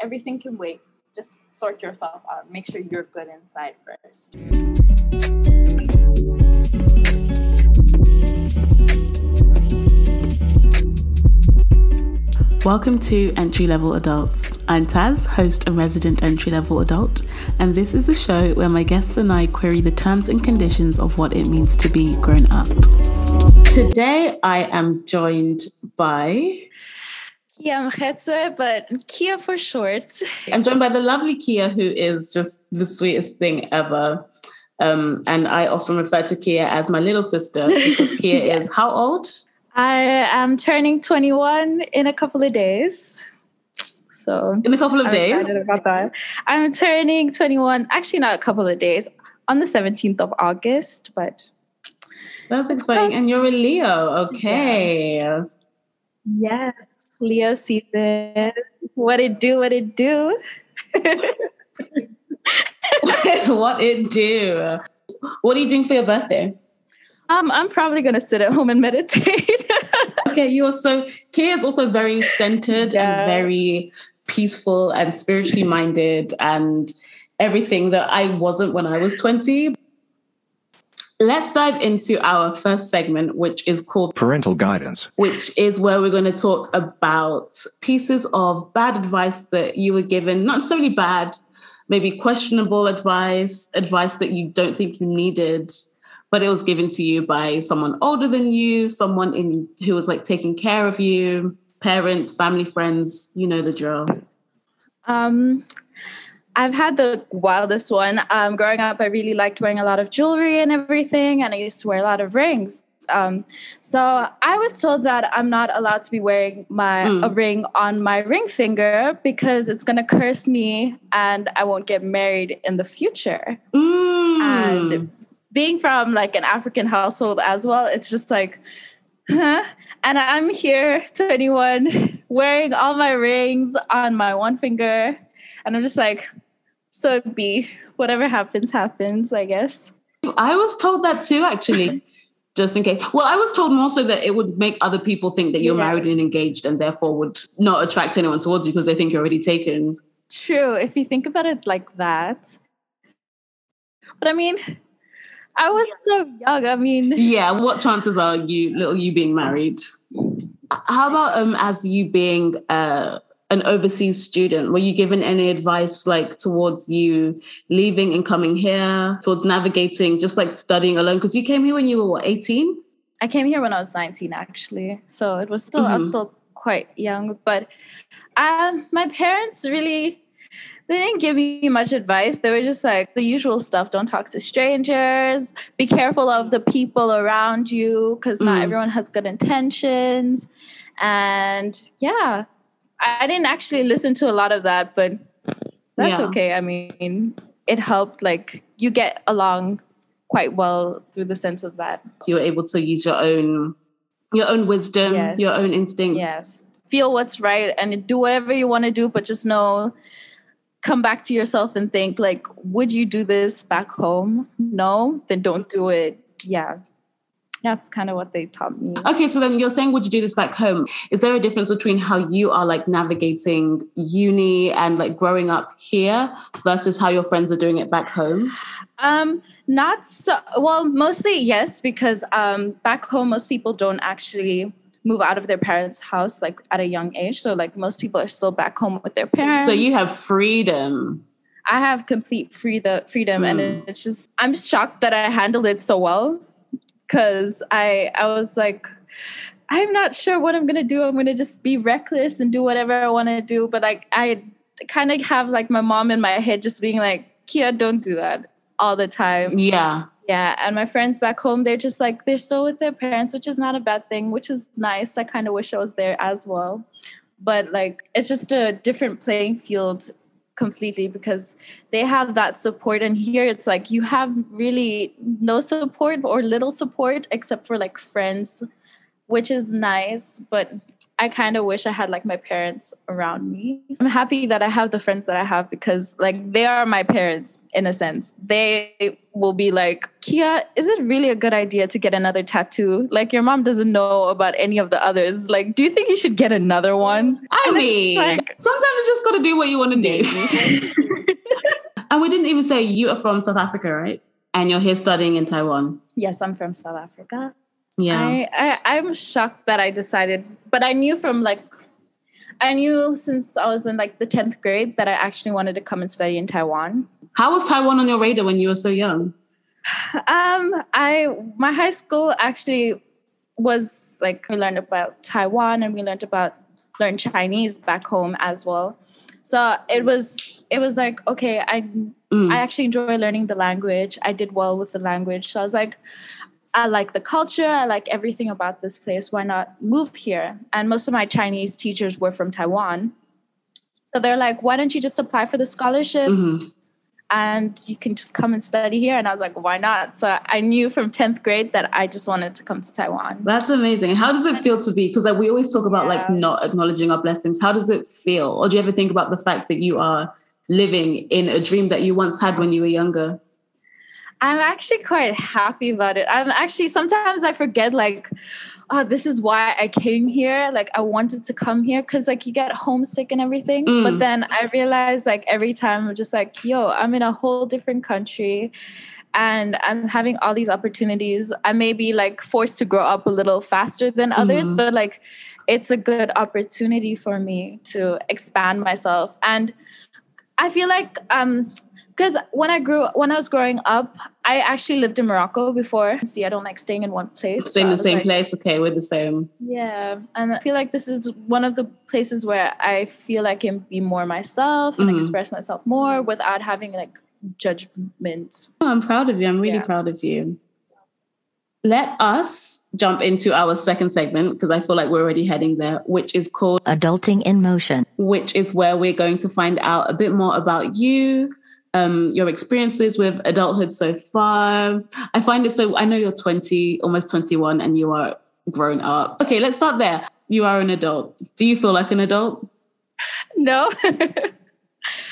everything can wait. Just sort yourself out. Make sure you're good inside first. Welcome to Entry Level Adults. I'm Taz, host and resident entry level adult, and this is the show where my guests and I query the terms and conditions of what it means to be grown up. Today, I am joined by Kia Mkhetswe, but Kia for short. I'm joined by the lovely Kia, who is just the sweetest thing ever. Um, and I often refer to Kia as my little sister because Kia yes. is how old? I am turning 21 in a couple of days. So in a couple of I'm days. About that. I'm turning 21. Actually, not a couple of days. On the 17th of August, but that's exciting. And you're a Leo, okay? Yeah. Yes, Leo season. What it do? What it do? what it do? What are you doing for your birthday? Um, I'm probably gonna sit at home and meditate. okay, you are so Kia is also very centered yeah. and very peaceful and spiritually minded and everything that I wasn't when I was 20. Let's dive into our first segment, which is called Parental Guidance, which is where we're going to talk about pieces of bad advice that you were given, not necessarily bad, maybe questionable advice, advice that you don't think you needed but it was given to you by someone older than you, someone in who was like taking care of you, parents, family, friends, you know the drill. Um I've had the wildest one. Um, growing up, I really liked wearing a lot of jewelry and everything, and I used to wear a lot of rings. Um, so I was told that I'm not allowed to be wearing my mm. a ring on my ring finger because it's gonna curse me and I won't get married in the future. Mm. And being from like an African household as well, it's just like, huh? And I'm here, 21, wearing all my rings on my one finger. And I'm just like, so it'd be whatever happens, happens, I guess. I was told that too, actually, just in case. Well, I was told more so that it would make other people think that you're yeah. married and engaged and therefore would not attract anyone towards you because they think you're already taken. True, if you think about it like that. But I mean, I was so young. I mean, yeah. What chances are you, little you, being married? How about um, as you being uh, an overseas student? Were you given any advice like towards you leaving and coming here, towards navigating, just like studying alone? Because you came here when you were what, eighteen? I came here when I was nineteen, actually. So it was still mm-hmm. I was mm-hmm. still quite young, but um, my parents really they didn't give me much advice. They were just like the usual stuff. Don't talk to strangers. Be careful of the people around you because not mm. everyone has good intentions. And yeah, I didn't actually listen to a lot of that, but that's yeah. okay. I mean, it helped. Like you get along quite well through the sense of that. You're able to use your own your own wisdom, yes. your own instincts. Yeah. Feel what's right and do whatever you want to do, but just know come back to yourself and think like would you do this back home no then don't do it yeah that's kind of what they taught me okay so then you're saying would you do this back home is there a difference between how you are like navigating uni and like growing up here versus how your friends are doing it back home um not so well mostly yes because um back home most people don't actually move out of their parents' house like at a young age. So like most people are still back home with their parents. So you have freedom. I have complete free the freedom, mm. and hmm. it's just I'm just shocked that I handled it so well because I I was like. I'm not sure what I'm gonna do. I'm gonna just be reckless and do whatever I want to do. But like I kind of have like my mom in my head just being like, Kia, don't do that all the time. Yeah. Yeah, and my friends back home, they're just like they're still with their parents, which is not a bad thing, which is nice. I kind of wish I was there as well. But like it's just a different playing field completely because they have that support. And here it's like you have really no support or little support except for like friends which is nice but I kind of wish I had like my parents around me. I'm happy that I have the friends that I have because like they are my parents in a sense. They will be like, Kia, is it really a good idea to get another tattoo? Like your mom doesn't know about any of the others. Like, do you think you should get another one? I and mean, like, sometimes you just got to do what you want to do. and we didn't even say you are from South Africa, right? And you're here studying in Taiwan. Yes, I'm from South Africa. Yeah. I, I, I'm shocked that I decided, but I knew from like, I knew since I was in like the 10th grade that I actually wanted to come and study in Taiwan. How was Taiwan on your radar when you were so young? Um, I my high school actually was like we learned about Taiwan and we learned about learned Chinese back home as well. So it was it was like okay, I mm. I actually enjoy learning the language. I did well with the language. So I was like I like the culture, I like everything about this place. Why not move here? And most of my Chinese teachers were from Taiwan. So they're like, why don't you just apply for the scholarship? Mm-hmm. And you can just come and study here. And I was like, why not? So I knew from 10th grade that I just wanted to come to Taiwan. That's amazing. How does it feel to be? Because like, we always talk about yeah. like not acknowledging our blessings. How does it feel? Or do you ever think about the fact that you are living in a dream that you once had when you were younger? I'm actually quite happy about it. I'm actually sometimes I forget like, oh, this is why I came here. Like I wanted to come here because like you get homesick and everything. Mm. But then I realize like every time I'm just like, yo, I'm in a whole different country and I'm having all these opportunities. I may be like forced to grow up a little faster than others, mm. but like it's a good opportunity for me to expand myself. And I feel like um because when I grew when I was growing up, I actually lived in Morocco before. See, I don't like staying in one place. Staying so in the same like, place, okay, we're the same. Yeah, and I feel like this is one of the places where I feel I can be more myself and mm-hmm. express myself more without having like judgment. Oh, I'm proud of you. I'm really yeah. proud of you. Let us jump into our second segment because I feel like we're already heading there, which is called Adulting in Motion, which is where we're going to find out a bit more about you, um, your experiences with adulthood so far. I find it so, I know you're 20, almost 21, and you are grown up. Okay, let's start there. You are an adult. Do you feel like an adult? No.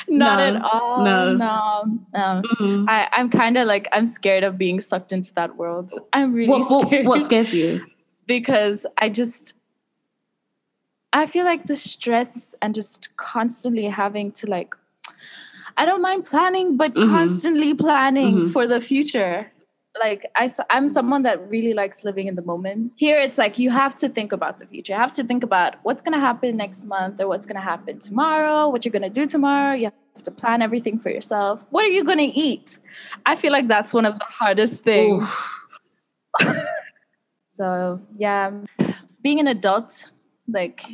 Not no, at all. No. No. no. Mm-hmm. I, I'm kind of like, I'm scared of being sucked into that world. I'm really what, scared. What, what scares you? because I just, I feel like the stress and just constantly having to like I don't mind planning, but mm-hmm. constantly planning mm-hmm. for the future. Like I, I'm someone that really likes living in the moment. Here, it's like you have to think about the future. You have to think about what's going to happen next month or what's going to happen tomorrow, what you're going to do tomorrow. You have to plan everything for yourself. What are you going to eat? I feel like that's one of the hardest things. so, yeah, being an adult, like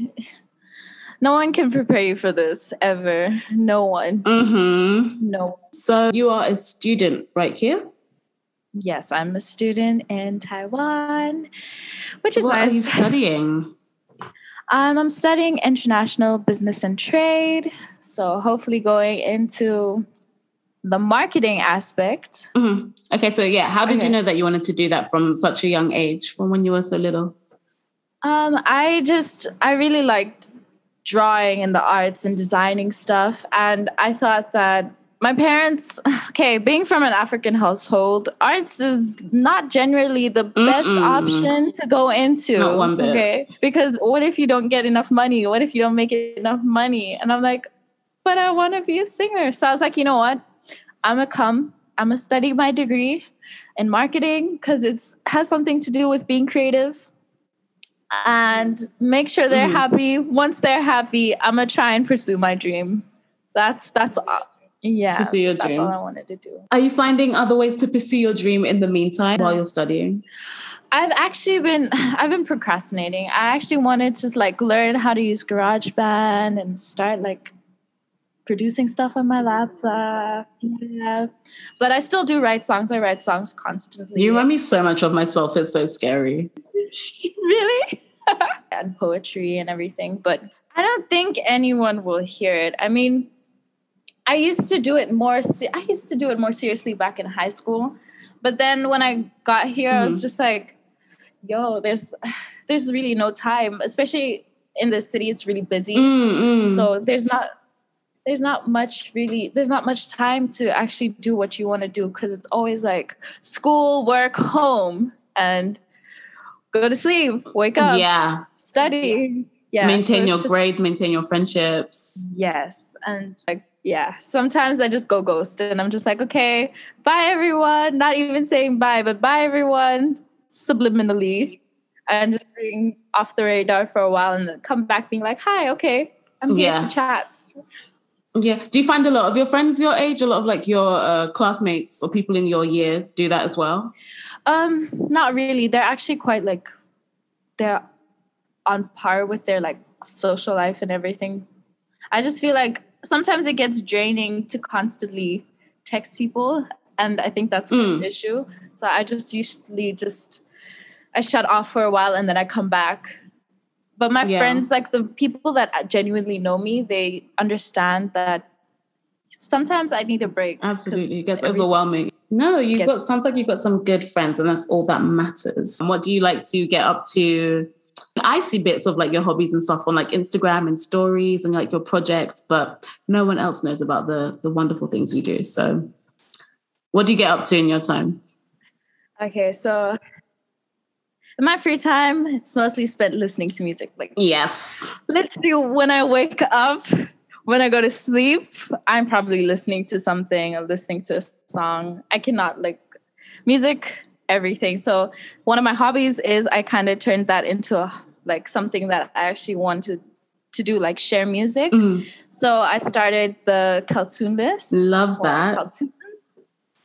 no one can prepare you for this ever. No one. Mm-hmm. No. So you are a student right here? Yes, I'm a student in Taiwan, which is what nice. are you studying? Um, I'm studying international business and trade. So hopefully going into the marketing aspect. Mm-hmm. Okay, so yeah, how did okay. you know that you wanted to do that from such a young age, from when you were so little? Um, I just I really liked drawing and the arts and designing stuff. And I thought that my parents, okay, being from an African household, arts is not generally the Mm-mm. best option to go into. Not one bit. Okay. Because what if you don't get enough money? What if you don't make enough money? And I'm like, but I want to be a singer. So I was like, you know what? I'm gonna come. I'm gonna study my degree in marketing because it's has something to do with being creative and make sure they're mm-hmm. happy. Once they're happy, I'm gonna try and pursue my dream. That's that's all. Yeah, pursue your that's dream. all I wanted to do. Are you finding other ways to pursue your dream in the meantime while you're studying? I've actually been I've been procrastinating. I actually wanted to like learn how to use GarageBand and start like producing stuff on my laptop. Yeah. But I still do write songs. I write songs constantly. You remind me so much of myself. It's so scary. really? and poetry and everything, but I don't think anyone will hear it. I mean, I used to do it more. I used to do it more seriously back in high school, but then when I got here, mm-hmm. I was mm-hmm. just like, "Yo, there's, there's really no time." Especially in the city it's really busy. Mm-mm. So there's not there's not much really there's not much time to actually do what you want to do because it's always like school, work, home, and go to sleep, wake up, yeah, study. Yeah. maintain so your just- grades, maintain your friendships. Yes. And like, yeah, sometimes I just go ghost and I'm just like, okay, bye everyone. Not even saying bye, but bye everyone subliminally. And just being off the radar for a while and then come back being like, hi, okay, I'm here Yeah. to chat. Yeah. Do you find a lot of your friends your age, a lot of like your uh, classmates or people in your year do that as well? Um, not really. They're actually quite like they're on par with their like social life and everything. I just feel like sometimes it gets draining to constantly text people, and I think that's Mm. an issue. So I just usually just I shut off for a while and then I come back. But my Yeah. friends, like the people that genuinely know me, they understand that sometimes I need a break. Absolutely. it gets overwhelming. No, you've Gets- got sounds like you've got some good friends and that's all that matters. And what do you like to get up to? I see bits of like your hobbies and stuff on like Instagram and stories and like your projects, but no one else knows about the the wonderful things you do. So what do you get up to in your time? Okay, so in my free time, it's mostly spent listening to music. Like Yes. literally when I wake up, when I go to sleep, I'm probably listening to something or listening to a song. I cannot like music, everything. So one of my hobbies is I kind of turned that into a, like something that I actually wanted to do, like share music. Mm, So I started the Kaltoon list. love that. Kaltoon.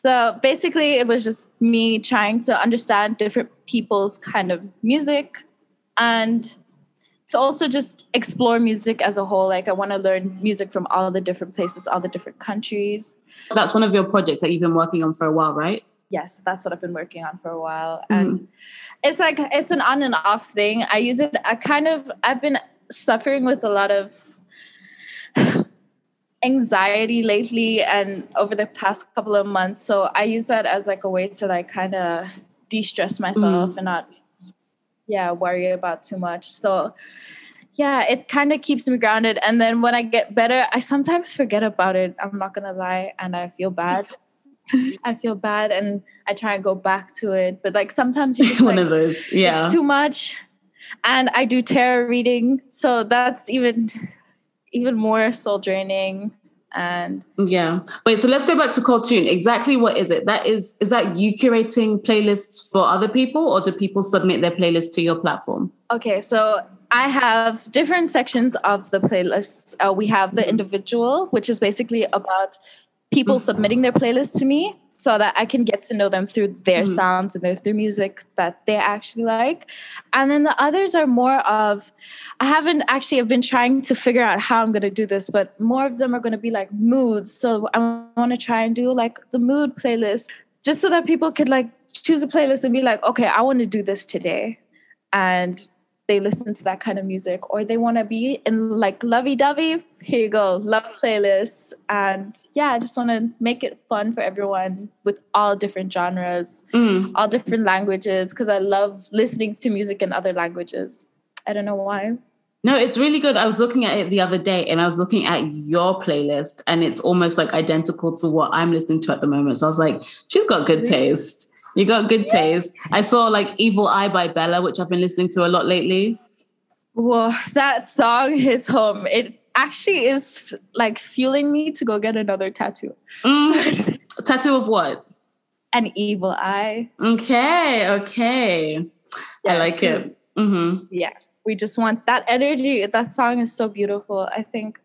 So basically, it was just me trying to understand different people's kind of music and to also just explore music as a whole. Like, I want to learn music from all the different places, all the different countries. That's one of your projects that you've been working on for a while, right? Yes, that's what I've been working on for a while. Mm. And it's like, it's an on and off thing. I use it, I kind of, I've been suffering with a lot of anxiety lately and over the past couple of months. So I use that as like a way to like kind of de-stress myself mm. and not yeah, worry about too much. So yeah, it kind of keeps me grounded. And then when I get better, I sometimes forget about it. I'm not gonna lie, and I feel bad. I feel bad and I try and go back to it. But like sometimes you just one like, of those. Yeah. it's too much. And I do tarot reading, so that's even even more soul draining. And Yeah. Wait, so let's go back to cartoon. Exactly what is it? That is is that you curating playlists for other people or do people submit their playlists to your platform? okay, so I have different sections of the playlists. Uh, we have the individual, which is basically about people Mhm. submitting their playlists to me so that I can get to know them through their Mhm. sounds and their, their music that they actually like. And then the others are more of, I haven't actually, I've been trying to figure out how I'm going to do this, but more of them are going to be like moods. So I want to try and do like the mood playlist just so that people could like choose a playlist and be like, okay, I want to do this today. And they listen to that kind of music or they want to be in like lovey-dovey here you go love playlists and yeah i just want to make it fun for everyone with all different genres Mm. all different languages because i love listening to music in other languages i don't know why No, it's really good. I was looking at it the other day and I was looking at your playlist and it's almost like identical to what I'm listening to at the moment. So I was like, she's got good taste. You got good taste. I saw like Evil Eye by Bella, which I've been listening to a lot lately. whoa that song hits home it actually is like fueling me to go get another tattoo Mm. Tattoo of what? an evil eye Okay, okay. I Yes, like it. 'cause hmm yeah we just want that energy that song is so beautiful i think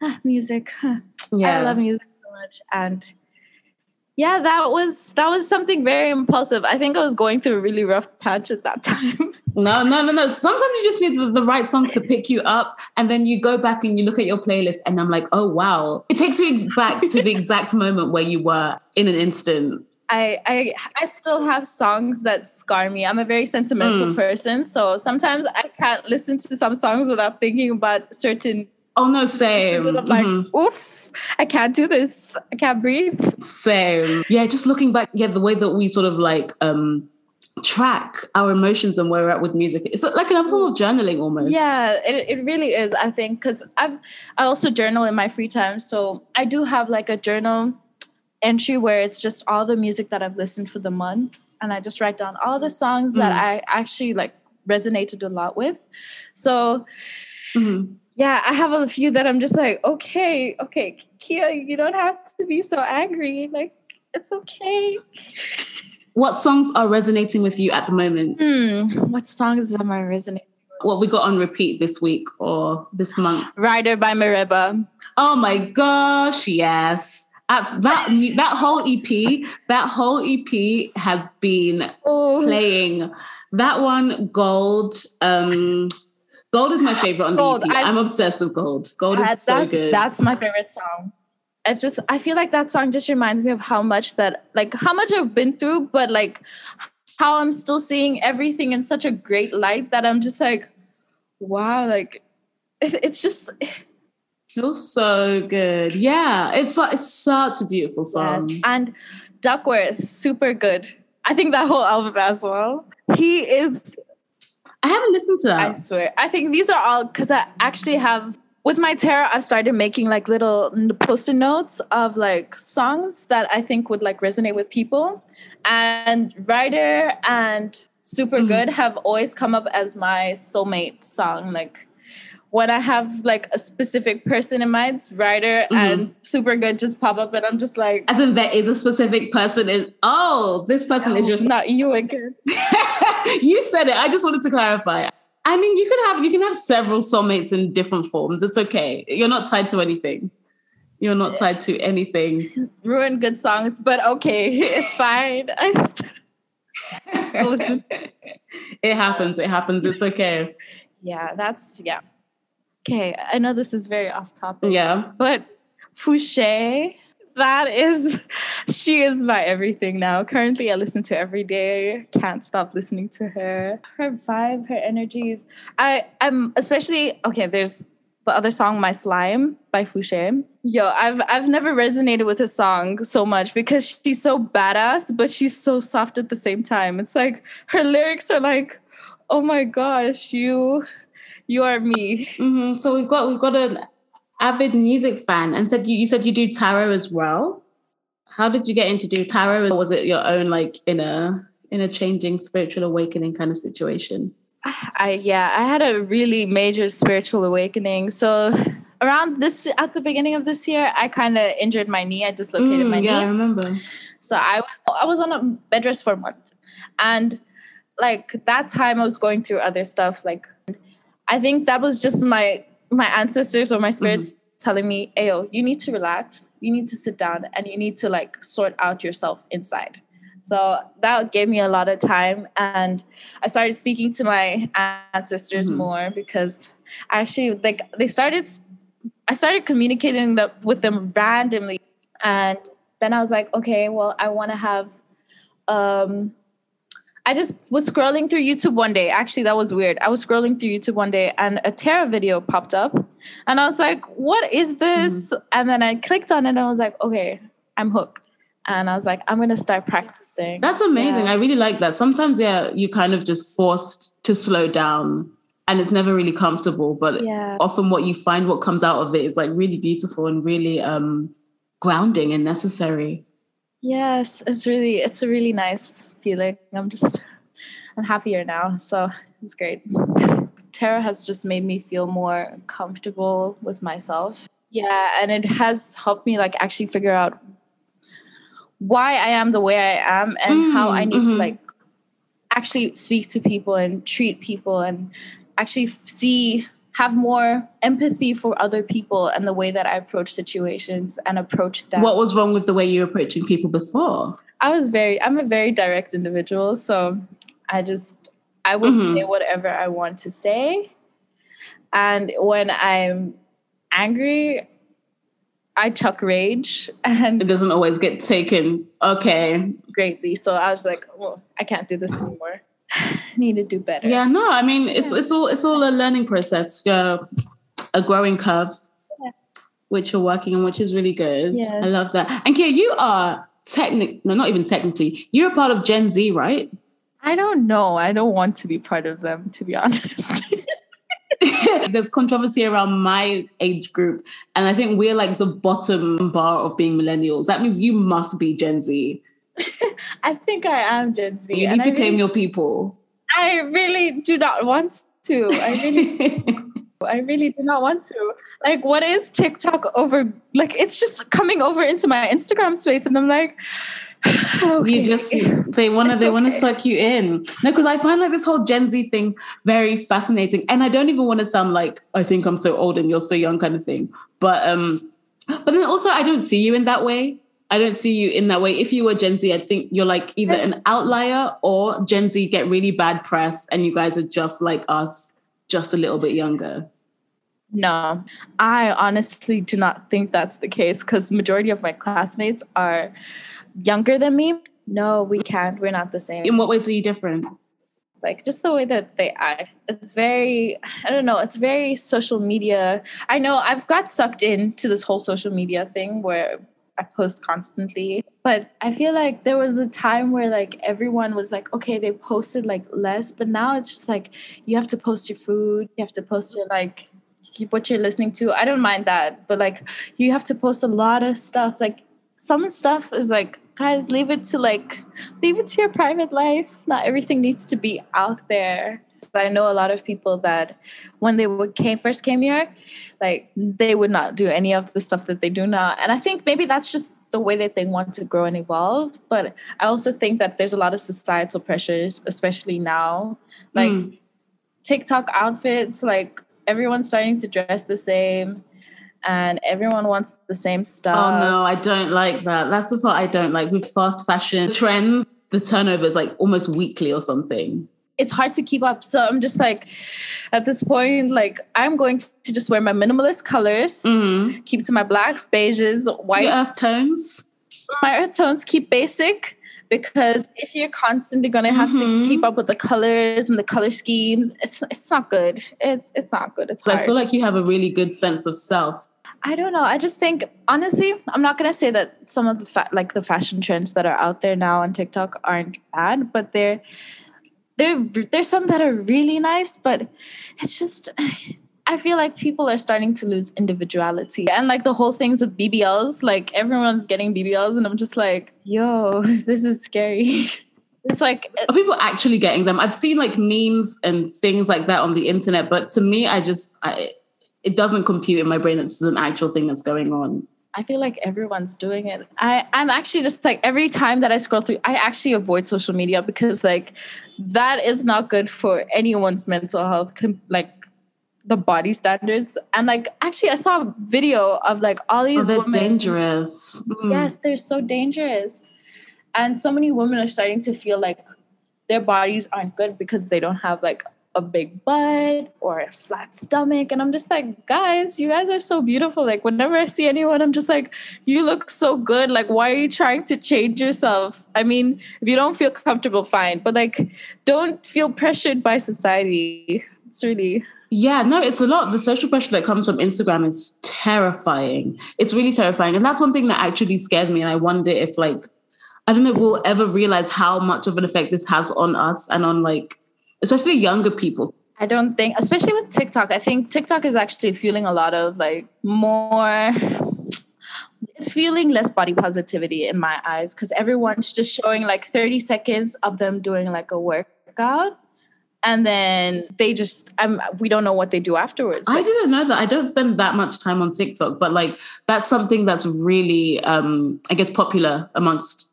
ah, music huh. Yeah. i love music so much and yeah that was that was something very impulsive i think i was going through a really rough patch at that time No, no, no, no. Sometimes you just need the, the right songs to pick you up, and then you go back and you look at your playlist, and I'm like, oh wow, it takes you back to the exact moment where you were in an instant. I, I I still have songs that scar me. I'm a very sentimental Mm. person, so sometimes I can't listen to some songs without thinking about certain. Oh no, same, like, Mhm. oof, I can't do this. I can't breathe. same. Yeah, just looking back, yeah, the way that we sort of like um track our emotions and where we're at with music. It's like a form of journaling almost. Yeah, it, it really is, I think, because I've I also journal in my free time. So I do have like a journal entry where it's just all the music that I've listened for the month. And I just write down all the songs mm. that I actually like resonated a lot with. So mm-hmm. Yeah, I have a few that I'm just like, okay, okay, Kia, you don't have to be so angry. Like, it's okay. What songs are resonating with you at the moment? Hmm, what songs am I resonating? What we got on repeat this week or this month? Rider by Mereba. Oh my gosh, yes. That that whole EP, that whole EP has been oh. playing. That one, Gold. Um, Gold is my favorite on the EP. I, am obsessed with Gold. Gold is so good. That's my favorite song it's just I feel like that song just reminds me of how much that like how much I've been through, but like how I'm still seeing everything in such a great light that I'm just like, wow, like it's just feels so good. Yeah, it's it's such a beautiful song. Yes. And Duckwrth, super good. I think that whole album as well. He is. I haven't listened to that. I swear. I think these are all because I actually have with my tarot i've started making like little post-it notes of like songs that i think would like resonate with people and writer and super mm-hmm. good have always come up as my soulmate song like when i have like a specific person in mind rider mm-hmm. and super good just pop up and i'm just like as in there is a specific person in oh this person no, is just not you again you said it i just wanted to clarify I mean, you can have you can have several soulmates in different forms. It's okay. You're not tied to anything. You're not tied to anything. Ruin good songs, but okay, it's fine. it happens. It happens. It's okay. Yeah, that's yeah. Okay, I know this is very off topic. Yeah, but Foushée that is she is my everything now. Currently i listen to every day. Can't stop listening to her. Her vibe her energies. I i'm especially okay there's the other song my slime by foushée. Yo i've i've never resonated with a song so much because she's so badass but she's so soft at the same time. It's like her lyrics are like oh my gosh you you are me mm-hmm. so we've got we've got an avid music fan and said you, you said you do tarot as well. How did you get into do tarot? Or was it your own like in a in a changing spiritual awakening kind of situation? I yeah, I had a really major spiritual awakening. So around this at the beginning of this year, I kind of injured my knee. I dislocated mm, my yeah, knee. Yeah, I remember. So I was I was on a bed rest for a month, and like that time I was going through other stuff. Like I think that was just my my ancestors or my spirits mm-hmm. telling me, Ayo, you need to relax, you need to sit down, and you need to like sort out yourself inside. So that gave me a lot of time. And I started speaking to my ancestors mm-hmm. more because actually like they started I started communicating the, with them randomly. And then I was like, okay, well, I want to have um I just was scrolling through YouTube one day. Actually, that was weird. I was scrolling through YouTube one day and a tarot video popped up. And I was like, what is this? Mm-hmm. And then I clicked on it and I was like, okay, I'm hooked. And I was like, I'm going to start practicing. That's amazing. Yeah. I really like that. Sometimes, yeah, you kind of just forced to slow down and it's never really comfortable. But yeah. often what you find, what comes out of it is like really beautiful and really um, grounding and necessary. Yes, it's really, it's a really nice feeling. I'm just, I'm happier now. So it's great. Tarot has just made me feel more comfortable with myself. Yeah, and it has helped me like actually figure out why I am the way I am and mm, how I need mm-hmm. to like actually speak to people and treat people and actually see have more empathy for other people and the way that I approach situations and approach them. What was wrong with the way you were approaching people before? I was very, I'm a very direct individual. So I just, I would mm-hmm. say whatever I want to say. And when I'm angry, I chuck rage and it doesn't always get taken okay greatly. So I was like, well, I can't do this anymore. need to do better. Yeah, no, I mean it's yeah. it's all it's all a learning process, uh, a growing curve, yeah. which you're working on, which is really good. Yeah. I love that. And Kia, you are technically no, not even technically, you're a part of Gen Z, right? I don't know. I don't want to be part of them, to be honest. There's controversy around my age group, and I think we're like the bottom bar of being millennials. That means you must be Gen Z. I think I am Gen Z. You need to I claim really, your people. I really do not want to. I really I really do not want to. Like, what is TikTok over? Like, it's just coming over into my Instagram space, and I'm like, okay. you just they want to they okay. want to suck you in. No, because I find like this whole Gen Z thing very fascinating, and I don't even want to sound like I think I'm so old and you're so young kind of thing. But um, but then also I don't see you in that way. I don't see you in that way. If you were Gen Z, I think you're like either an outlier or Gen Z get really bad press, and you guys are just like us, just a little bit younger. No, I honestly do not think that's the case because majority of my classmates are younger than me. No, we can't. We're not the same. In what ways are you different? Like just the way that they act. It's very, I don't know, it's very social media. I know I've got sucked into this whole social media thing where I post constantly. But I feel like there was a time where like everyone was like, okay, they posted like less, but now it's just like you have to post your food, you have to post your like keep what you're listening to. I don't mind that, but like you have to post a lot of stuff. Like some stuff is like, guys, leave it to like leave it to your private life. Not everything needs to be out there. I know a lot of people that when they would came first came here, like they would not do any of the stuff that they do now. And I think maybe that's just the way that they want to grow and evolve. But I also think that there's a lot of societal pressures, especially now. Like mm. TikTok outfits, like everyone's starting to dress the same and everyone wants the same stuff. Oh no, I don't like that. That's the part I don't like with fast fashion trends. The turnover is like almost weekly or something. It's hard to keep up. So I'm just like, at this point, like I'm going to just wear my minimalist colors, mm-hmm. keep to my blacks, beiges, whites, earth tones. My earth tones keep basic because if you're constantly going to have mm-hmm. to keep up with the colors and the color schemes it's it's not good it's it's not good it's hard. i feel like you have a really good sense of self i don't know i just think honestly i'm not going to say that some of the fa- like the fashion trends that are out there now on tiktok aren't bad but they're there there's some that are really nice but it's just I feel like people are starting to lose individuality. And like the whole things with BBLs, like everyone's getting BBLs, and I'm just like, yo, this is scary. it's like are people actually getting them? I've seen like memes and things like that on the internet, but to me, I just I it doesn't compute in my brain is an actual thing that's going on. I feel like everyone's doing it. I, I'm actually just like every time that I scroll through, I actually avoid social media because like that is not good for anyone's mental health. Like the body standards and like actually i saw a video of like all these oh, women dangerous mm. yes they're so dangerous and so many women are starting to feel like their bodies aren't good because they don't have like a big butt or a flat stomach and i'm just like guys you guys are so beautiful like whenever i see anyone i'm just like you look so good like why are you trying to change yourself i mean if you don't feel comfortable fine but like don't feel pressured by society it's really yeah, no, it's a lot. The social pressure that comes from Instagram is terrifying. It's really terrifying. And that's one thing that actually scares me. And I wonder if, like, I don't know, we'll ever realize how much of an effect this has on us and on, like, especially younger people. I don't think, especially with TikTok, I think TikTok is actually fueling a lot of, like, more. It's fueling less body positivity in my eyes because everyone's just showing like 30 seconds of them doing like a workout and then they just um, we don't know what they do afterwards i didn't know that i don't spend that much time on tiktok but like that's something that's really um i guess popular amongst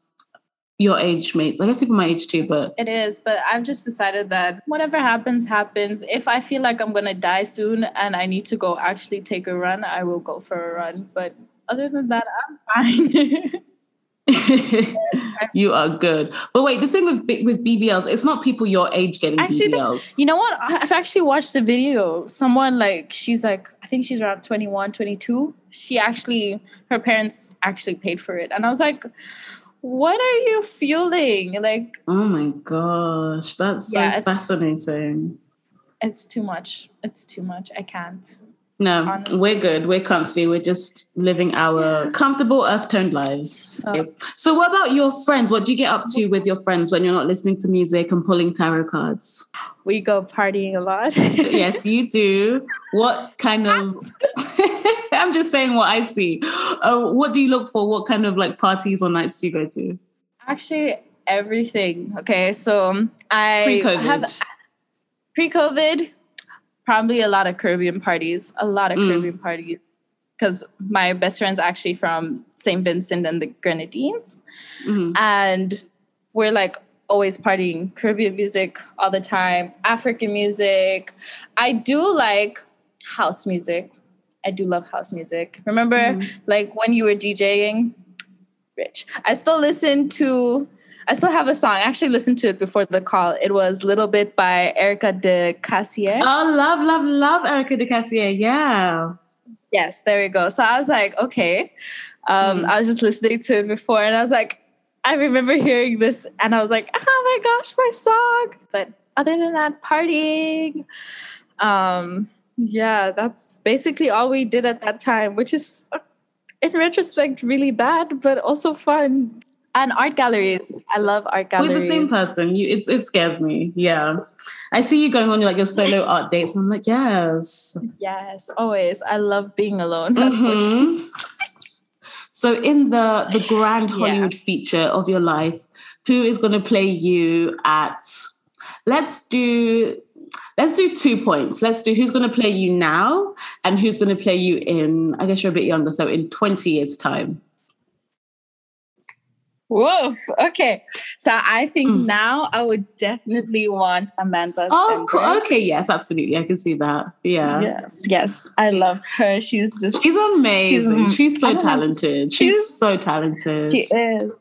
your age mates i guess people my age too but it is but i've just decided that whatever happens happens if i feel like i'm gonna die soon and i need to go actually take a run i will go for a run but other than that i'm fine you are good. But wait, this thing with with BBLs, it's not people your age getting actually, BBLs. You know what? I've actually watched the video. Someone like she's like I think she's around 21, 22. She actually her parents actually paid for it. And I was like, what are you feeling? Like Oh my gosh, that's so fascinating. It's, too much. It's too much. I can't. No, honestly. we're good. We're comfy. We're just living our yeah. comfortable earth toned lives. So, so, what about your friends? What do you get up to with your friends when you're not listening to music and pulling tarot cards? We go partying a lot. yes, you do. What kind of? I'm just saying what I see. Uh, what do you look for? What kind of like parties or nights do you go to? Actually, everything. Okay, so I pre-COVID. have pre-COVID probably a lot of Caribbean parties, a lot of mm. Caribbean parties, because my best friend's actually from St. Vincent and the Grenadines. Mm-hmm. And we're like always partying Caribbean music all the time, African music. I do like house music. I do love house music. Remember, mm-hmm. like when you were DJing, Rich, I still listen to I still have a song. I actually listened to it before the call. It was Little Bit by Erika de Casier. Oh, love, love, love Erika de Casier. Yeah. Yes, there we go. So I was like, okay. Um, mm. I was just listening to it before and I was like, I remember hearing this and I was like, oh my gosh, my song. But other than that, partying. Um, yeah, that's basically all we did at that time, which is in retrospect really bad, but also fun and art galleries. I love art galleries. We're the same person. You, it, it scares me. Yeah. I see you going on like your solo art dates. I'm like, yes. Yes, always. I love being alone. Mm-hmm. so in the the grand Hollywood yeah. feature of your life, who is going to play you at let's do let's do two points. Let's do who's going to play you now and who's going to play you in I guess you're a bit younger, so in 20 years time. Woof. Okay. So I think mm. now I would definitely want Amandla. Oh, cool. okay. Yes, absolutely. I can see that. Yeah. Yes. Yes. I love her. She's just. She's amazing. She's, she's so talented. She's, she's, so talented. She is.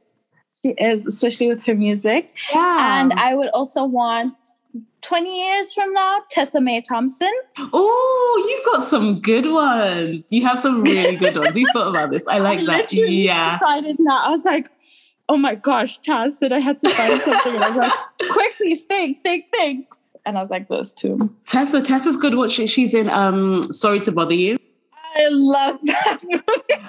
She is, especially with her music. Yeah. And I would also want 20 years from now, Tessa Mae Thompson. Oh, you've got some good ones. You have some really good ones. You thought about this. I like I that. Yeah. decided now. I was like, oh my gosh, Taz said I had to find something. And I was like, quickly think, think, think. And I was like, those two. Tessa, Tessa's good. What she, she's in um Sorry to Bother You. I love that movie.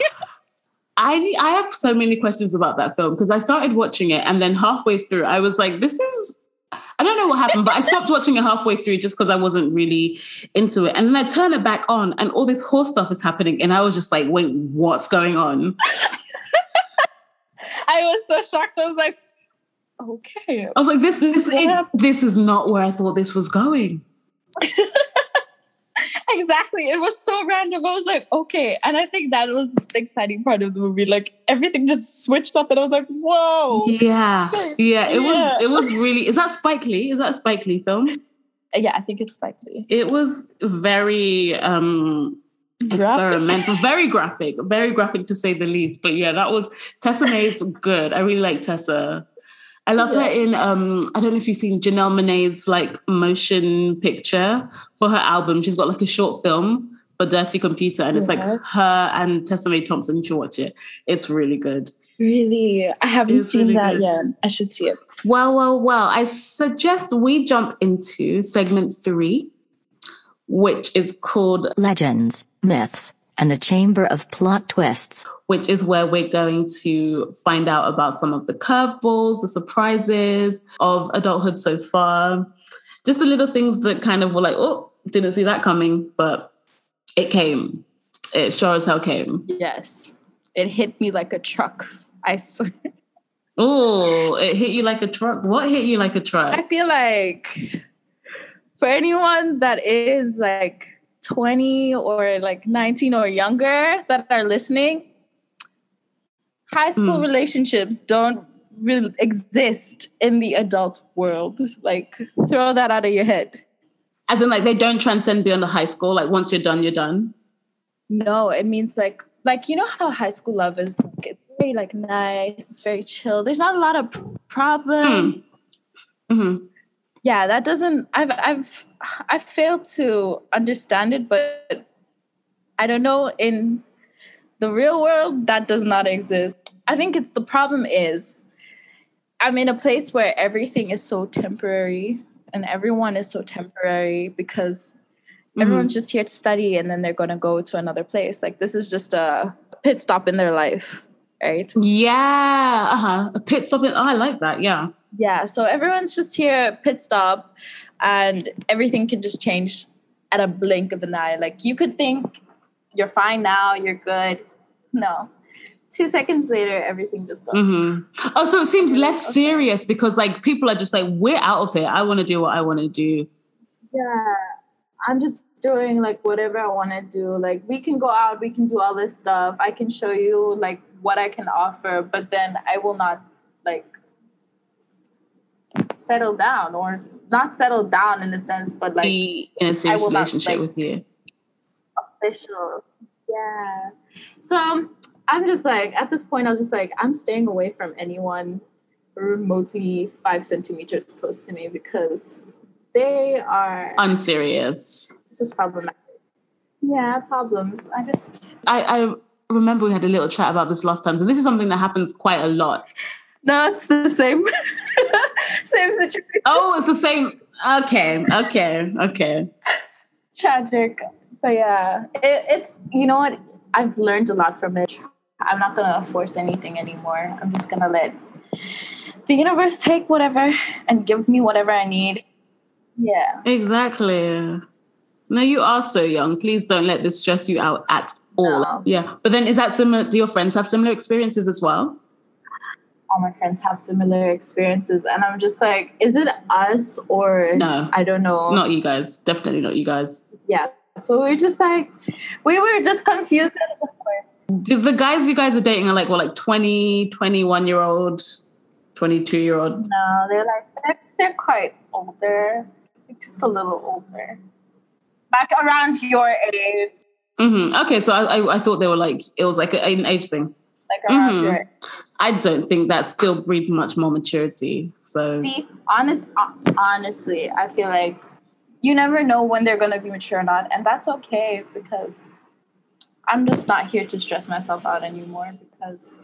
I I have so many questions about that film because I started watching it and then halfway through I was like, this is I don't know what happened, but I stopped watching it halfway through just because I wasn't really into it. And then I turn it back on and all this horse stuff is happening. And I was just like, wait, what's going on? I was so shocked. I was like, okay. I was like, this, this, is it, this is not where I thought this was going. exactly. It was so random. I was like, okay. And I think that was the exciting part of the movie. Like everything just switched up and I was like, whoa. Yeah. Yeah. It yeah. was it was really is that Spike Lee? Is that Spike Lee film? Yeah, I think it's Spike Lee. It was very um experimental, very graphic, very graphic to say the least. But yeah, that was Tessa Mae's good. I really like Tessa. I love yeah. her in um I don't know if you've seen Janelle Monáe's like motion picture for her album. She's got like a short film for Dirty Computer, and yes. it's like her and Tessa Mae Thompson. You should watch it. It's really good. Really? I haven't it's seen really that good. yet. I should see it. Well, well, well. I suggest we jump into segment three which is called Legends, Myths, and the Chamber of Plot Twists, which is where we're going to find out about some of the curveballs, the surprises of adulthood so far. Just the little things that kind of were like, oh, didn't see that coming, but it came. It sure as hell came. Yes. It hit me like a truck. I swear. Oh, it hit you like a truck. What hit you like a truck? I feel like for anyone that is like 20 or like 19 or younger that are listening, high school mm. relationships don't really exist in the adult world. Like, throw that out of your head. As in, like, they don't transcend beyond the high school. Like, once you're done, you're done. No, it means like, like you know how high school love is. Like, it's very like nice. It's very chill. There's not a lot of problems. Mm. Mm-hmm yeah that doesn't i've i've i've failed to understand it but i don't know in the real world that does not exist i think it's the problem is i'm in a place where everything is so temporary and everyone is so temporary because Everyone's just here to study and then they're going to go to another place. Like this is just a pit stop in their life, right? Yeah, uh-huh. A pit stop. In, oh, I like that. Yeah. Yeah. So everyone's just here, pit stop, and everything can just change at a blink of an eye. Like you could think you're fine now, you're good. No. Two seconds later, everything just goes. Mm-hmm. Oh, so it seems less okay. serious because like people are just like, we're out of it. I want to do what I want to do. Yeah. I'm just doing like whatever I want to do. Like we can go out, we can do all this stuff. I can show you like what I can offer, but then I will not like settle down or not settle down in a sense, but like be in a serious relationship not, like, with you. Official. Yeah. So um, I'm just like at this point I was just like, I'm staying away from anyone remotely five centimeters close to me because they are unserious. It's just problematic. Yeah, problems. I just I, I remember we had a little chat about this last time. So this is something that happens quite a lot. No, it's the same same situation. Oh, it's the same. Okay, okay, okay. Tragic. But yeah, it, it's you know what? I've learned a lot from it. I'm not gonna force anything anymore. I'm just gonna let the universe take whatever and give me whatever I need. Yeah. Exactly. No, you are so young. Please don't let this stress you out at all. No. Yeah. But then is that similar? Do your friends have similar experiences as well? All my friends have similar experiences. And I'm just like, is it us or no? I don't know. Not you guys. Definitely not you guys. Yeah. So we're just like, we were just confused. The, the guys you guys are dating are like, well like 20, 21 year old, 22 year old? No, they're like, they're, they're quite older just a little older, back around your age. Mm-hmm. Okay, so I, I, I thought they were like it was like an age thing. Like around mm-hmm. your. I don't think that still breeds much more maturity. So see, honest, honestly, I feel like you never know when they're going to be mature or not, and that's okay because I'm just not here to stress myself out anymore because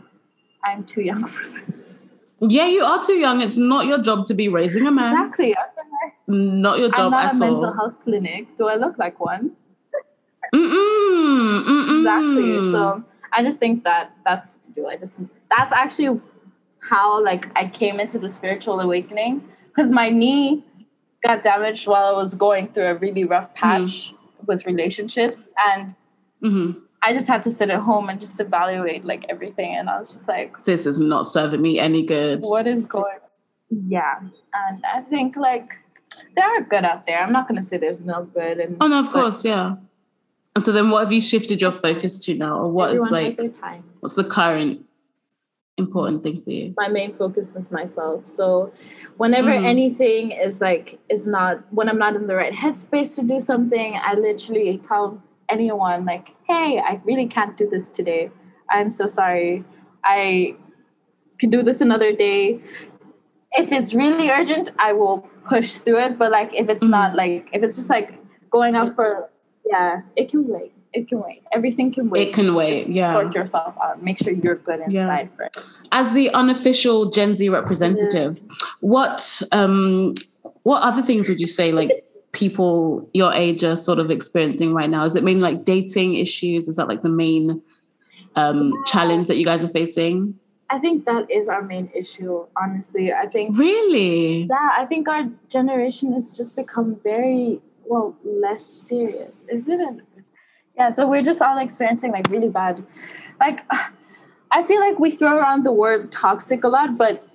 I'm too young for this. Yeah, you are too young. It's not your job to be raising a man. Exactly. Not your job I'm not at a mental health clinic. Do I look like one? Mm-mm, mm-mm. Exactly. So I just think that that's to do. I just that's actually how like I came into the spiritual awakening because my knee got damaged while I was going through a really rough patch mm. with relationships and. Mm-hmm I just had to sit at home and just evaluate like everything. And I was just like, this is not serving me any good. What is going Yeah. And I think like there are good out there. I'm not going to say there's no good. And, oh, no, of course. Yeah. And so then what have you shifted your focus to now? Or what is like, what's the current important thing for you? My main focus was myself. So whenever mm. anything is like, is not, when I'm not in the right headspace to do something, I literally tell anyone like hey i really can't do this today i'm so sorry i can do this another day if it's really urgent i will push through it but like if it's mm-hmm. not like if it's just like going out for yeah it can wait it can wait everything can wait it can wait just yeah sort yourself out make sure you're good inside yeah. first as the unofficial gen z representative yeah. what um what other things would you say like people your age are sort of experiencing right now? Is it mainly like dating issues? Is that like the main um, yeah. challenge that you guys are facing? I think that is our main issue, honestly. I think Really? Yeah, I think our generation has just become very well less serious. Is it yeah, so we're just all experiencing like really bad like I feel like we throw around the word toxic a lot, but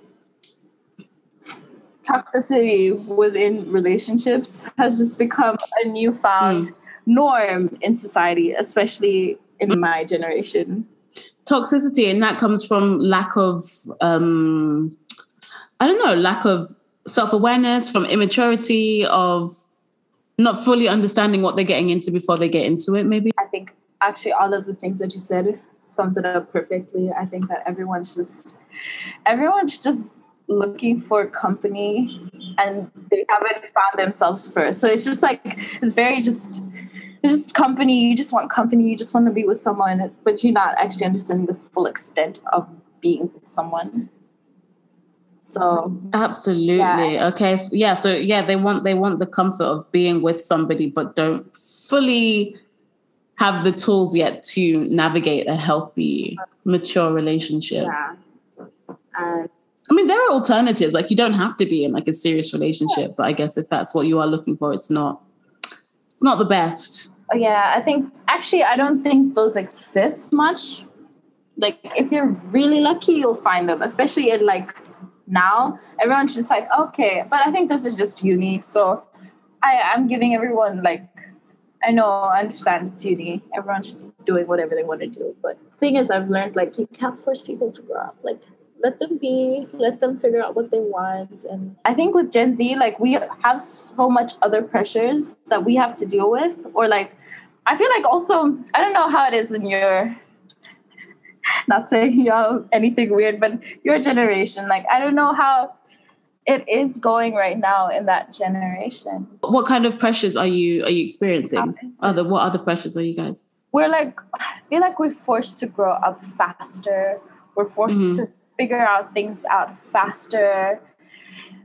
toxicity within relationships has just become a newfound mm. norm in society, especially in mm. my generation. Toxicity, and that comes from lack of, um, I don't know, lack of self awareness, from immaturity, of not fully understanding what they're getting into before they get into it, maybe. I think actually all of the things that you said sums it up perfectly. I think that everyone's just, everyone's just looking for company and they haven't found themselves first. So it's just like it's very just it's just company. You just want company. You just want to be with someone, but you're not actually understanding the full extent of being with someone. So absolutely yeah. okay. So, yeah. So yeah, they want they want the comfort of being with somebody, but don't fully have the tools yet to navigate a healthy, mature relationship. Yeah. Um, I mean, there are alternatives. Like you don't have to be in like a serious relationship, but I guess if that's what you are looking for, it's not it's not the best. Oh, yeah, I think actually I don't think those exist much. Like if you're really lucky, you'll find them, especially in like now. Everyone's just like, okay, but I think this is just uni. So I, I'm giving everyone like I know, I understand it's uni. Everyone's just doing whatever they want to do. But thing is I've learned like you can't force people to grow up. Like let them be let them figure out what they want and i think with gen z like we have so much other pressures that we have to deal with or like i feel like also i don't know how it is in your not saying you know anything weird but your generation like i don't know how it is going right now in that generation what kind of pressures are you are you experiencing other what other pressures are you guys we're like i feel like we're forced to grow up faster we're forced mm-hmm. to figure out things out faster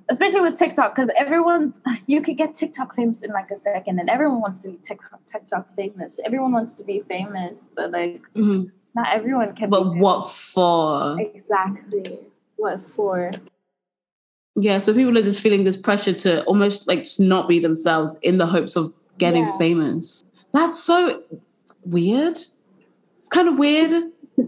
especially with TikTok, because everyone you could get TikTok famous in like a second, and everyone wants to be TikTok, TikTok famous. Everyone wants to be famous, but like mm-hmm. Not everyone can. But what for? Exactly. What for? Yeah, so people are just feeling this pressure to almost like just not be themselves in the hopes of getting yeah. famous. That's so weird. It's kind of weird.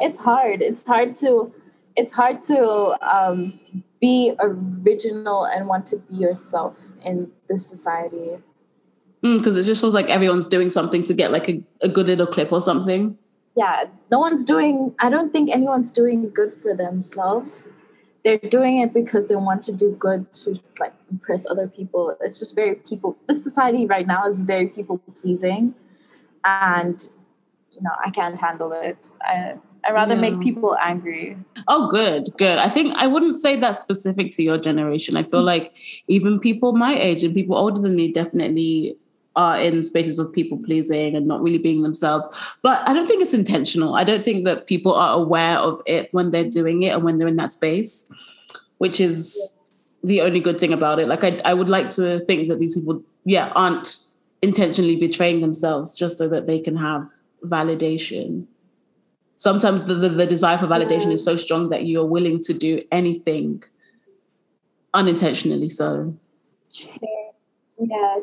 it's hard. It's hard to it's hard to um, be original and want to be yourself in this society. Because mm, it just feels like everyone's doing something to get like a, a good little clip or something. Yeah, no one's doing. I don't think anyone's doing good for themselves. They're doing it because they want to do good to like impress other people. It's just very people. This society right now is very people pleasing, and you know, I can't handle it. I, I rather yeah. make people angry. Oh, good, good. I think I wouldn't say that's specific to your generation. I feel like even people my age and people older than me definitely are in spaces of people pleasing and not really being themselves. But I don't think it's intentional. I don't think that people are aware of it when they're doing it and when they're in that space, which is the only good thing about it. Like I, I would like to think that these people, yeah, aren't intentionally betraying themselves just so that they can have validation. Sometimes the, the, the desire for validation is so strong that you're willing to do anything unintentionally so. Yeah,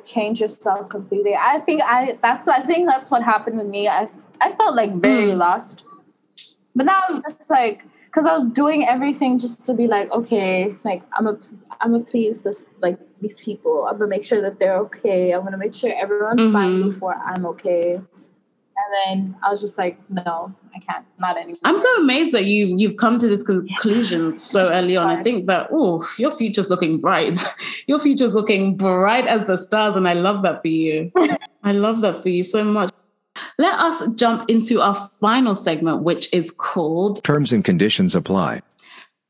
change yourself completely. I think I that's I think that's what happened with me. I I felt like very mm. lost. But now I'm just like because I was doing everything just to be like, okay, like I'm a I'm gonna please this like these people. I'm gonna make sure that they're okay. I'm gonna make sure everyone's mm-hmm. fine before I'm okay. And then I was just like, no, I can't, not anymore. I'm so amazed that you you've come to this conclusion yeah. so early on. I think that oh, your future's looking bright. your future's looking bright as the stars, and I love that for you. I love that for you so much. Let us jump into our final segment, which is called Terms and Conditions Apply.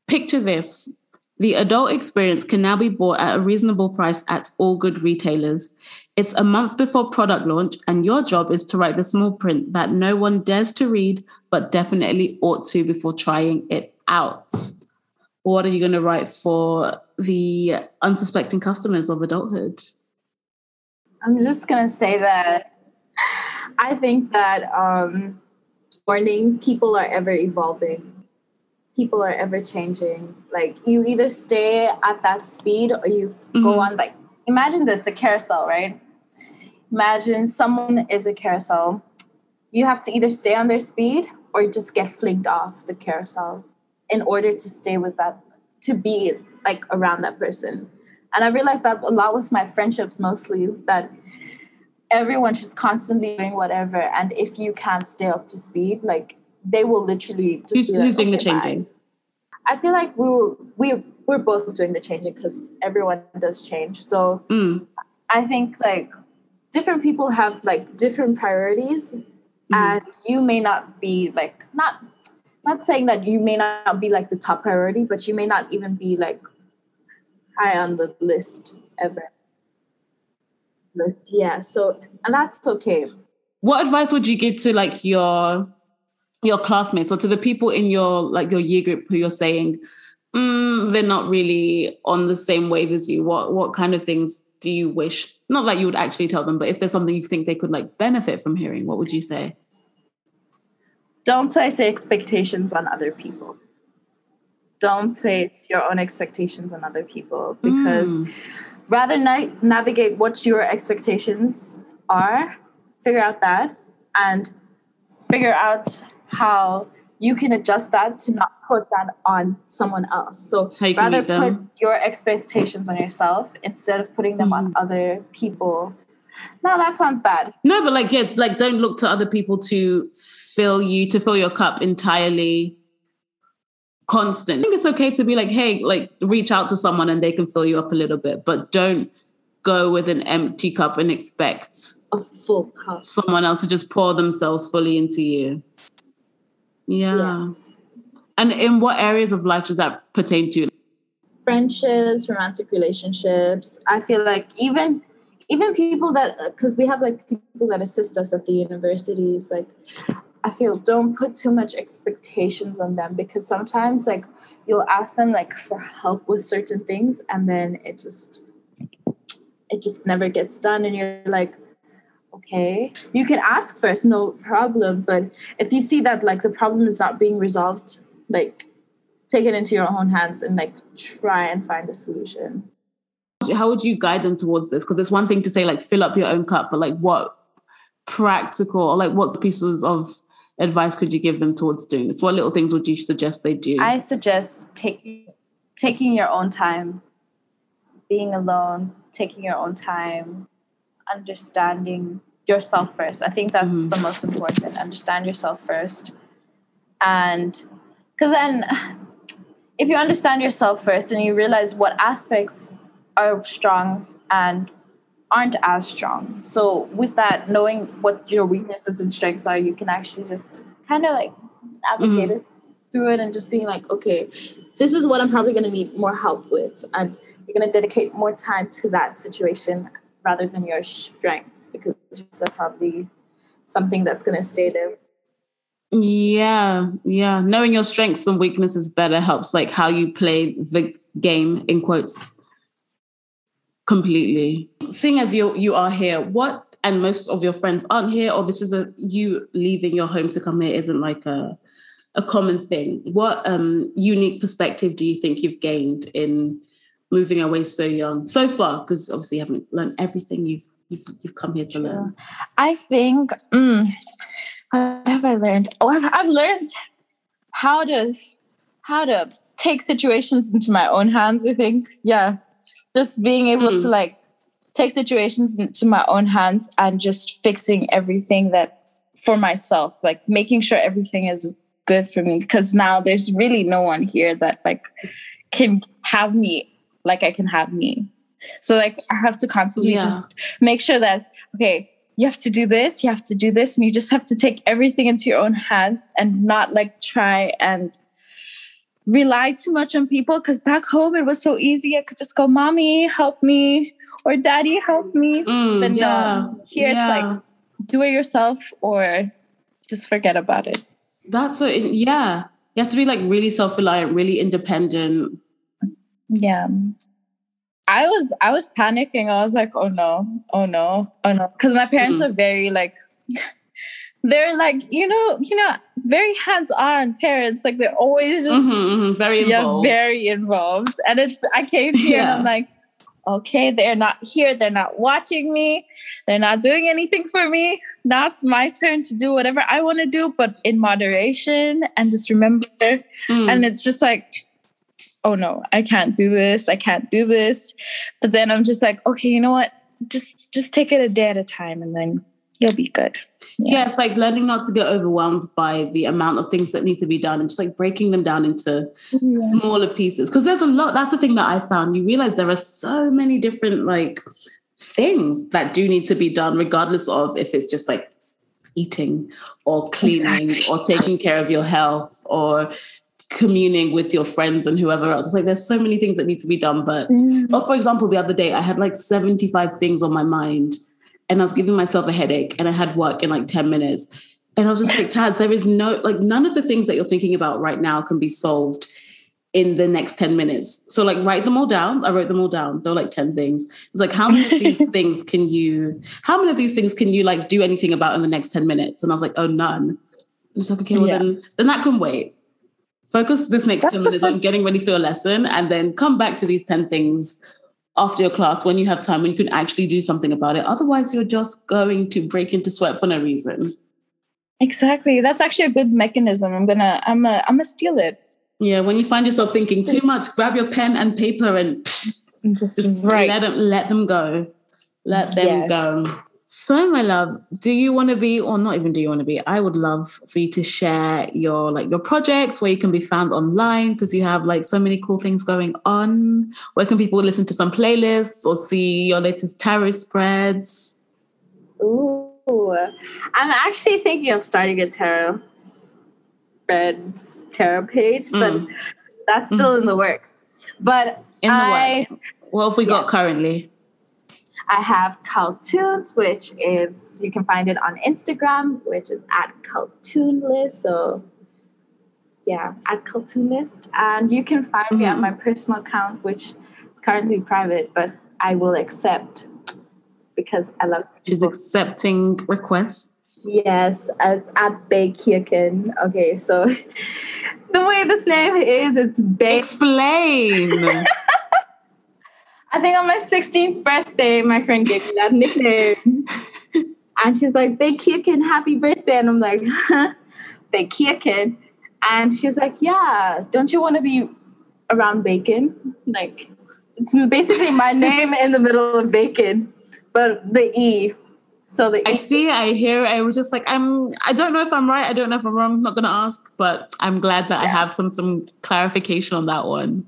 Picture this. The adult experience can now be bought at a reasonable price at all good retailers. It's a month before product launch, and your job is to write the small print that no one dares to read, but definitely ought to before trying it out. What are you going to write for the unsuspecting customers of adulthood? I'm just going to say that I think that um, morning people are ever evolving. People are ever changing. Like you either stay at that speed or you mm-hmm. go on like imagine this a carousel, right? Imagine someone is a carousel. You have to either stay on their speed or just get flicked off the carousel in order to stay with that, to be like around that person. And I realized that a lot with my friendships mostly that everyone's just constantly doing whatever. And if you can't stay up to speed, like they will literally just who's, who's doing the changing? Bye. I feel like we were, we we're both doing the changing because everyone does change. So mm. I think like different people have like different priorities mm-hmm. and you may not be like not not saying that you may not be like the top priority but you may not even be like high on the list ever. List yeah so and that's okay. What advice would you give to like your your classmates or to the people in your like your year group who you're saying mm, they're not really on the same wave as you, what what kind of things do you wish? Not that you would actually tell them, but if there's something you think they could like benefit from hearing, what would you say? Don't place expectations on other people. Don't place your own expectations on other people because mm. rather na- navigate what your expectations are, figure out that, and figure out how you can adjust that to not put that on someone else. So rather put your expectations on yourself instead of putting them mm. on other people. No, that sounds bad. No, but like yeah, like don't look to other people to fill you to fill your cup entirely constant. I think it's okay to be like, hey, like reach out to someone and they can fill you up a little bit, but don't go with an empty cup and expect a full cup. Someone else to just pour themselves fully into you. Yeah. Yes. And in what areas of life does that pertain to? Friendships, romantic relationships. I feel like even even people that because we have like people that assist us at the universities like i feel don't put too much expectations on them because sometimes like you'll ask them like for help with certain things and then it just it just never gets done and you're like okay? You can ask first no problem but if you see that like the problem is not being resolved like take it into your own hands and like try and find a solution. How would you guide them towards this? Because it's one thing to say like fill up your own cup but like what practical or like what pieces of advice could you give them towards doing this? What little things would you suggest they do? I suggest taking taking your own time being alone taking your own time understanding yourself first. I think that's mm-hmm. the most important. Understand yourself first. And because then, if you understand yourself first and you realize what aspects are strong and aren't as strong. So, with that, knowing what your weaknesses and strengths are, you can actually just kind of like navigate mm-hmm. it through it and just being like, okay, this is what I'm probably going to need more help with. And you're going to dedicate more time to that situation rather than your strengths because it's probably something that's going to stay there. Yeah yeah. Knowing your strengths and weaknesses better helps like how you play the game in quotes completely. Seeing as you you are here what and most of your friends aren't here or this is a you leaving your home to come here isn't like a a common thing what um unique perspective do you think you've gained in moving away so young so far because obviously you haven't learned everything you've you've, you've come here to learn. I think mm, what have i learned? Oh I've, I've learned how to how to take situations into my own hands i think. Yeah. Just being able mm. to like take situations into my own hands and just fixing everything that for myself like making sure everything is good for me because now there's really no one here that like can have me like I can have me. So like I have to constantly yeah. just make sure that okay, you have to do this, you have to do this, and you just have to take everything into your own hands and not like try and rely too much on people. Because back home it was so easy. I could just go, "Mommy, help me," or "Daddy, help me." Mm, but yeah. no, here yeah. it's like do it yourself or just forget about it. That's what, yeah. You have to be like really self reliant, really independent, yeah i was i was panicking i was like oh no oh no oh no because my parents mm-hmm. are very like they're like you know you know very hands-on parents like they're always just mm-hmm, mm-hmm. very involved. yeah very involved and it's i came here yeah. and i'm like okay they're not here they're not watching me they're not doing anything for me now it's my turn to do whatever i want to do but in moderation and just remember mm. and it's just like oh no, I can't do this. I can't do this. But then I'm just like, okay, you know what? Just just take it a day at a time and then you'll be good. Yeah. yeah, it's like learning not to get overwhelmed by the amount of things that need to be done and just like breaking them down into yeah. smaller pieces. Because there's a lot, that's the thing that I found. You realize there are so many different like things that do need to be done, regardless of if it's just like eating or cleaning exactly. or taking care of your health or communing with your friends and whoever else. It's like there's so many things that need to be done. But mm. oh, for example, the other day I had like 75 things on my mind and I was giving myself a headache and I had work in like 10 minutes. And I was just like, Taz, there is no like none of the things that you're thinking about right now can be solved in the next 10 minutes. So like write them all down. I wrote them all down. They're like 10 things. It's like how many of these things can you how many of these things can you like do anything about in the next 10 minutes? And I was like, oh none. It's like, okay, well yeah. then then that can wait. Focus this next That's 10 minutes on getting ready for your lesson and then come back to these 10 things after your class when you have time when you can actually do something about it. Otherwise, you're just going to break into sweat for no reason. Exactly. That's actually a good mechanism. I'm gonna I'm a I'm gonna steal it. Yeah, when you find yourself thinking too much, grab your pen and paper and just, just right. let them let them go. Let them yes. go. So, my love, do you want to be, or not even do you want to be? I would love for you to share your like your project where you can be found online because you have like so many cool things going on. Where can people listen to some playlists or see your latest tarot spreads? Ooh, I'm actually thinking of starting a tarot spreads tarot page, but mm. that's still mm. in the works. But in the I, works. What have we yes. got currently? I have Caltoons, which is you can find it on Instagram, which is at Caltoonlist. So yeah, at Caltoonlist. And you can find mm-hmm. me on my personal account, which is currently private, but I will accept because I love She's accepting requests. Yes, it's at Baekirken. Okay, so the way this name is, it's Bay. Explain. I think on my 16th birthday, my friend gave me that nickname. and she's like, Baekirken, happy birthday. And I'm like, Baekirken. And she's like, yeah, don't you want to be around bacon? Like, it's basically my name in the middle of bacon, but the E. So the I see, I hear, I was just like, I'm, I don't know if I'm right. I don't know if I'm wrong. I'm not going to ask, but I'm glad that yeah. I have some, some clarification on that one.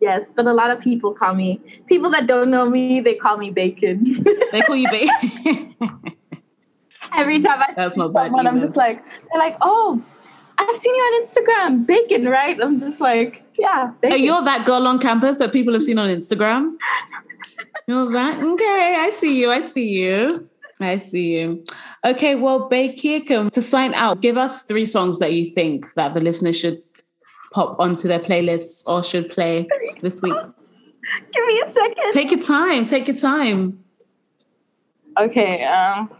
Yes, but a lot of people call me people that don't know me. They call me Bacon. they call you Bacon. Every time I That's see someone, I'm just like, they're like, oh, I've seen you on Instagram, Bacon, right? I'm just like, yeah. Bacon. Oh, you're that girl on campus that people have seen on Instagram. you're that okay? I see you. I see you. I see you. Okay, well, Baekirken, to sign out, give us three songs that you think that the listeners should pop onto their playlists or should play this week? Give me a second. Take your time. Take your time. Okay. Um,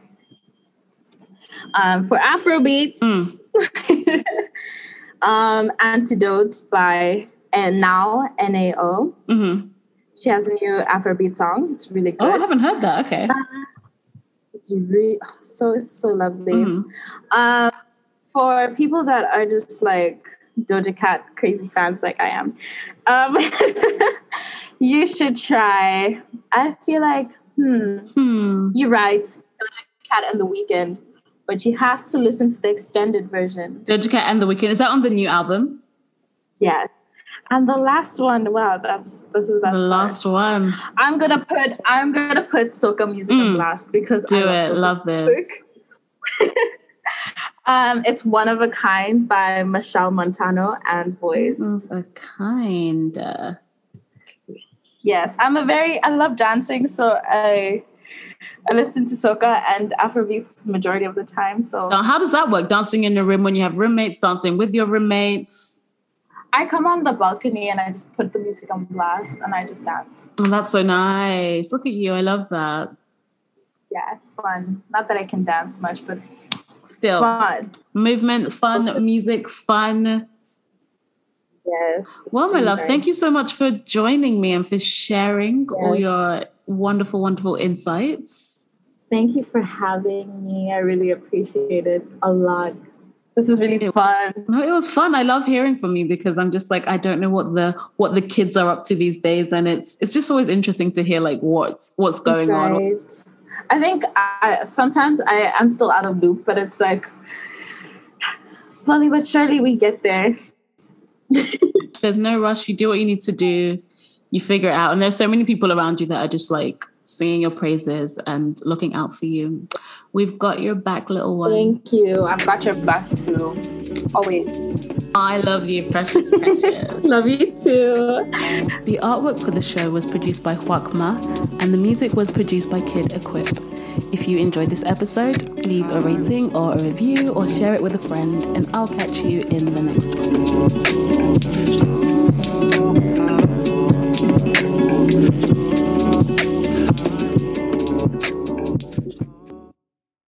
um, for Afrobeats, mm. um, Antidote by and Now N A O. Mm-hmm. She has a new Afrobeat song. It's really good. Oh, I haven't heard that. Okay. Uh, it's really so it's so lovely. Mm-hmm. Um, for people that are just like Doja Cat crazy fans like I am, um, you should try. I feel like, hmm, hmm. you're right. Doja Cat and The Weeknd, but you have to listen to the extended version. Doja Cat and The Weeknd is that on the new album? Yes. And the last one, wow, that's this is that's the last one. I'm gonna put I'm gonna put soca music mm. on blast because do I love it. Love this. Um, it's One of a Kind by Machel Montano and Voice. One of a Kind. Yes, I'm a very, I love dancing, so I I listen to soca and Afrobeats majority of the time. So now, how does that work? Dancing in the room when you have roommates, dancing with your roommates? I come on the balcony and I just put the music on blast and I just dance. Oh, that's so nice. Look at you. I love that. Yeah, it's fun. Not that I can dance much, but still fun. movement, fun, music, fun. Yes. Well, my love, thank you so much for joining me and for sharing yes. all your wonderful, wonderful insights. Thank you for having me. I really appreciate it a lot. This is really fun. No, it was fun. I love hearing from you because I'm just like I don't know what the what the kids are up to these days, and it's it's just always interesting to hear like what's what's going right. on. I think I, sometimes I, I'm still out of loop, but it's like slowly but surely we get there. There's no rush. You do what you need to do. You figure it out. And there's so many people around you that are just like singing your praises and looking out for you. We've got your back, little one. Thank you. I've got your back too. Oh, Always. I love you, precious, precious. love you too. The artwork for the show was produced by Huakma, and the music was produced by Kid Equip. If you enjoyed this episode, leave a rating or a review or share it with a friend, and I'll catch you in the next one. oh,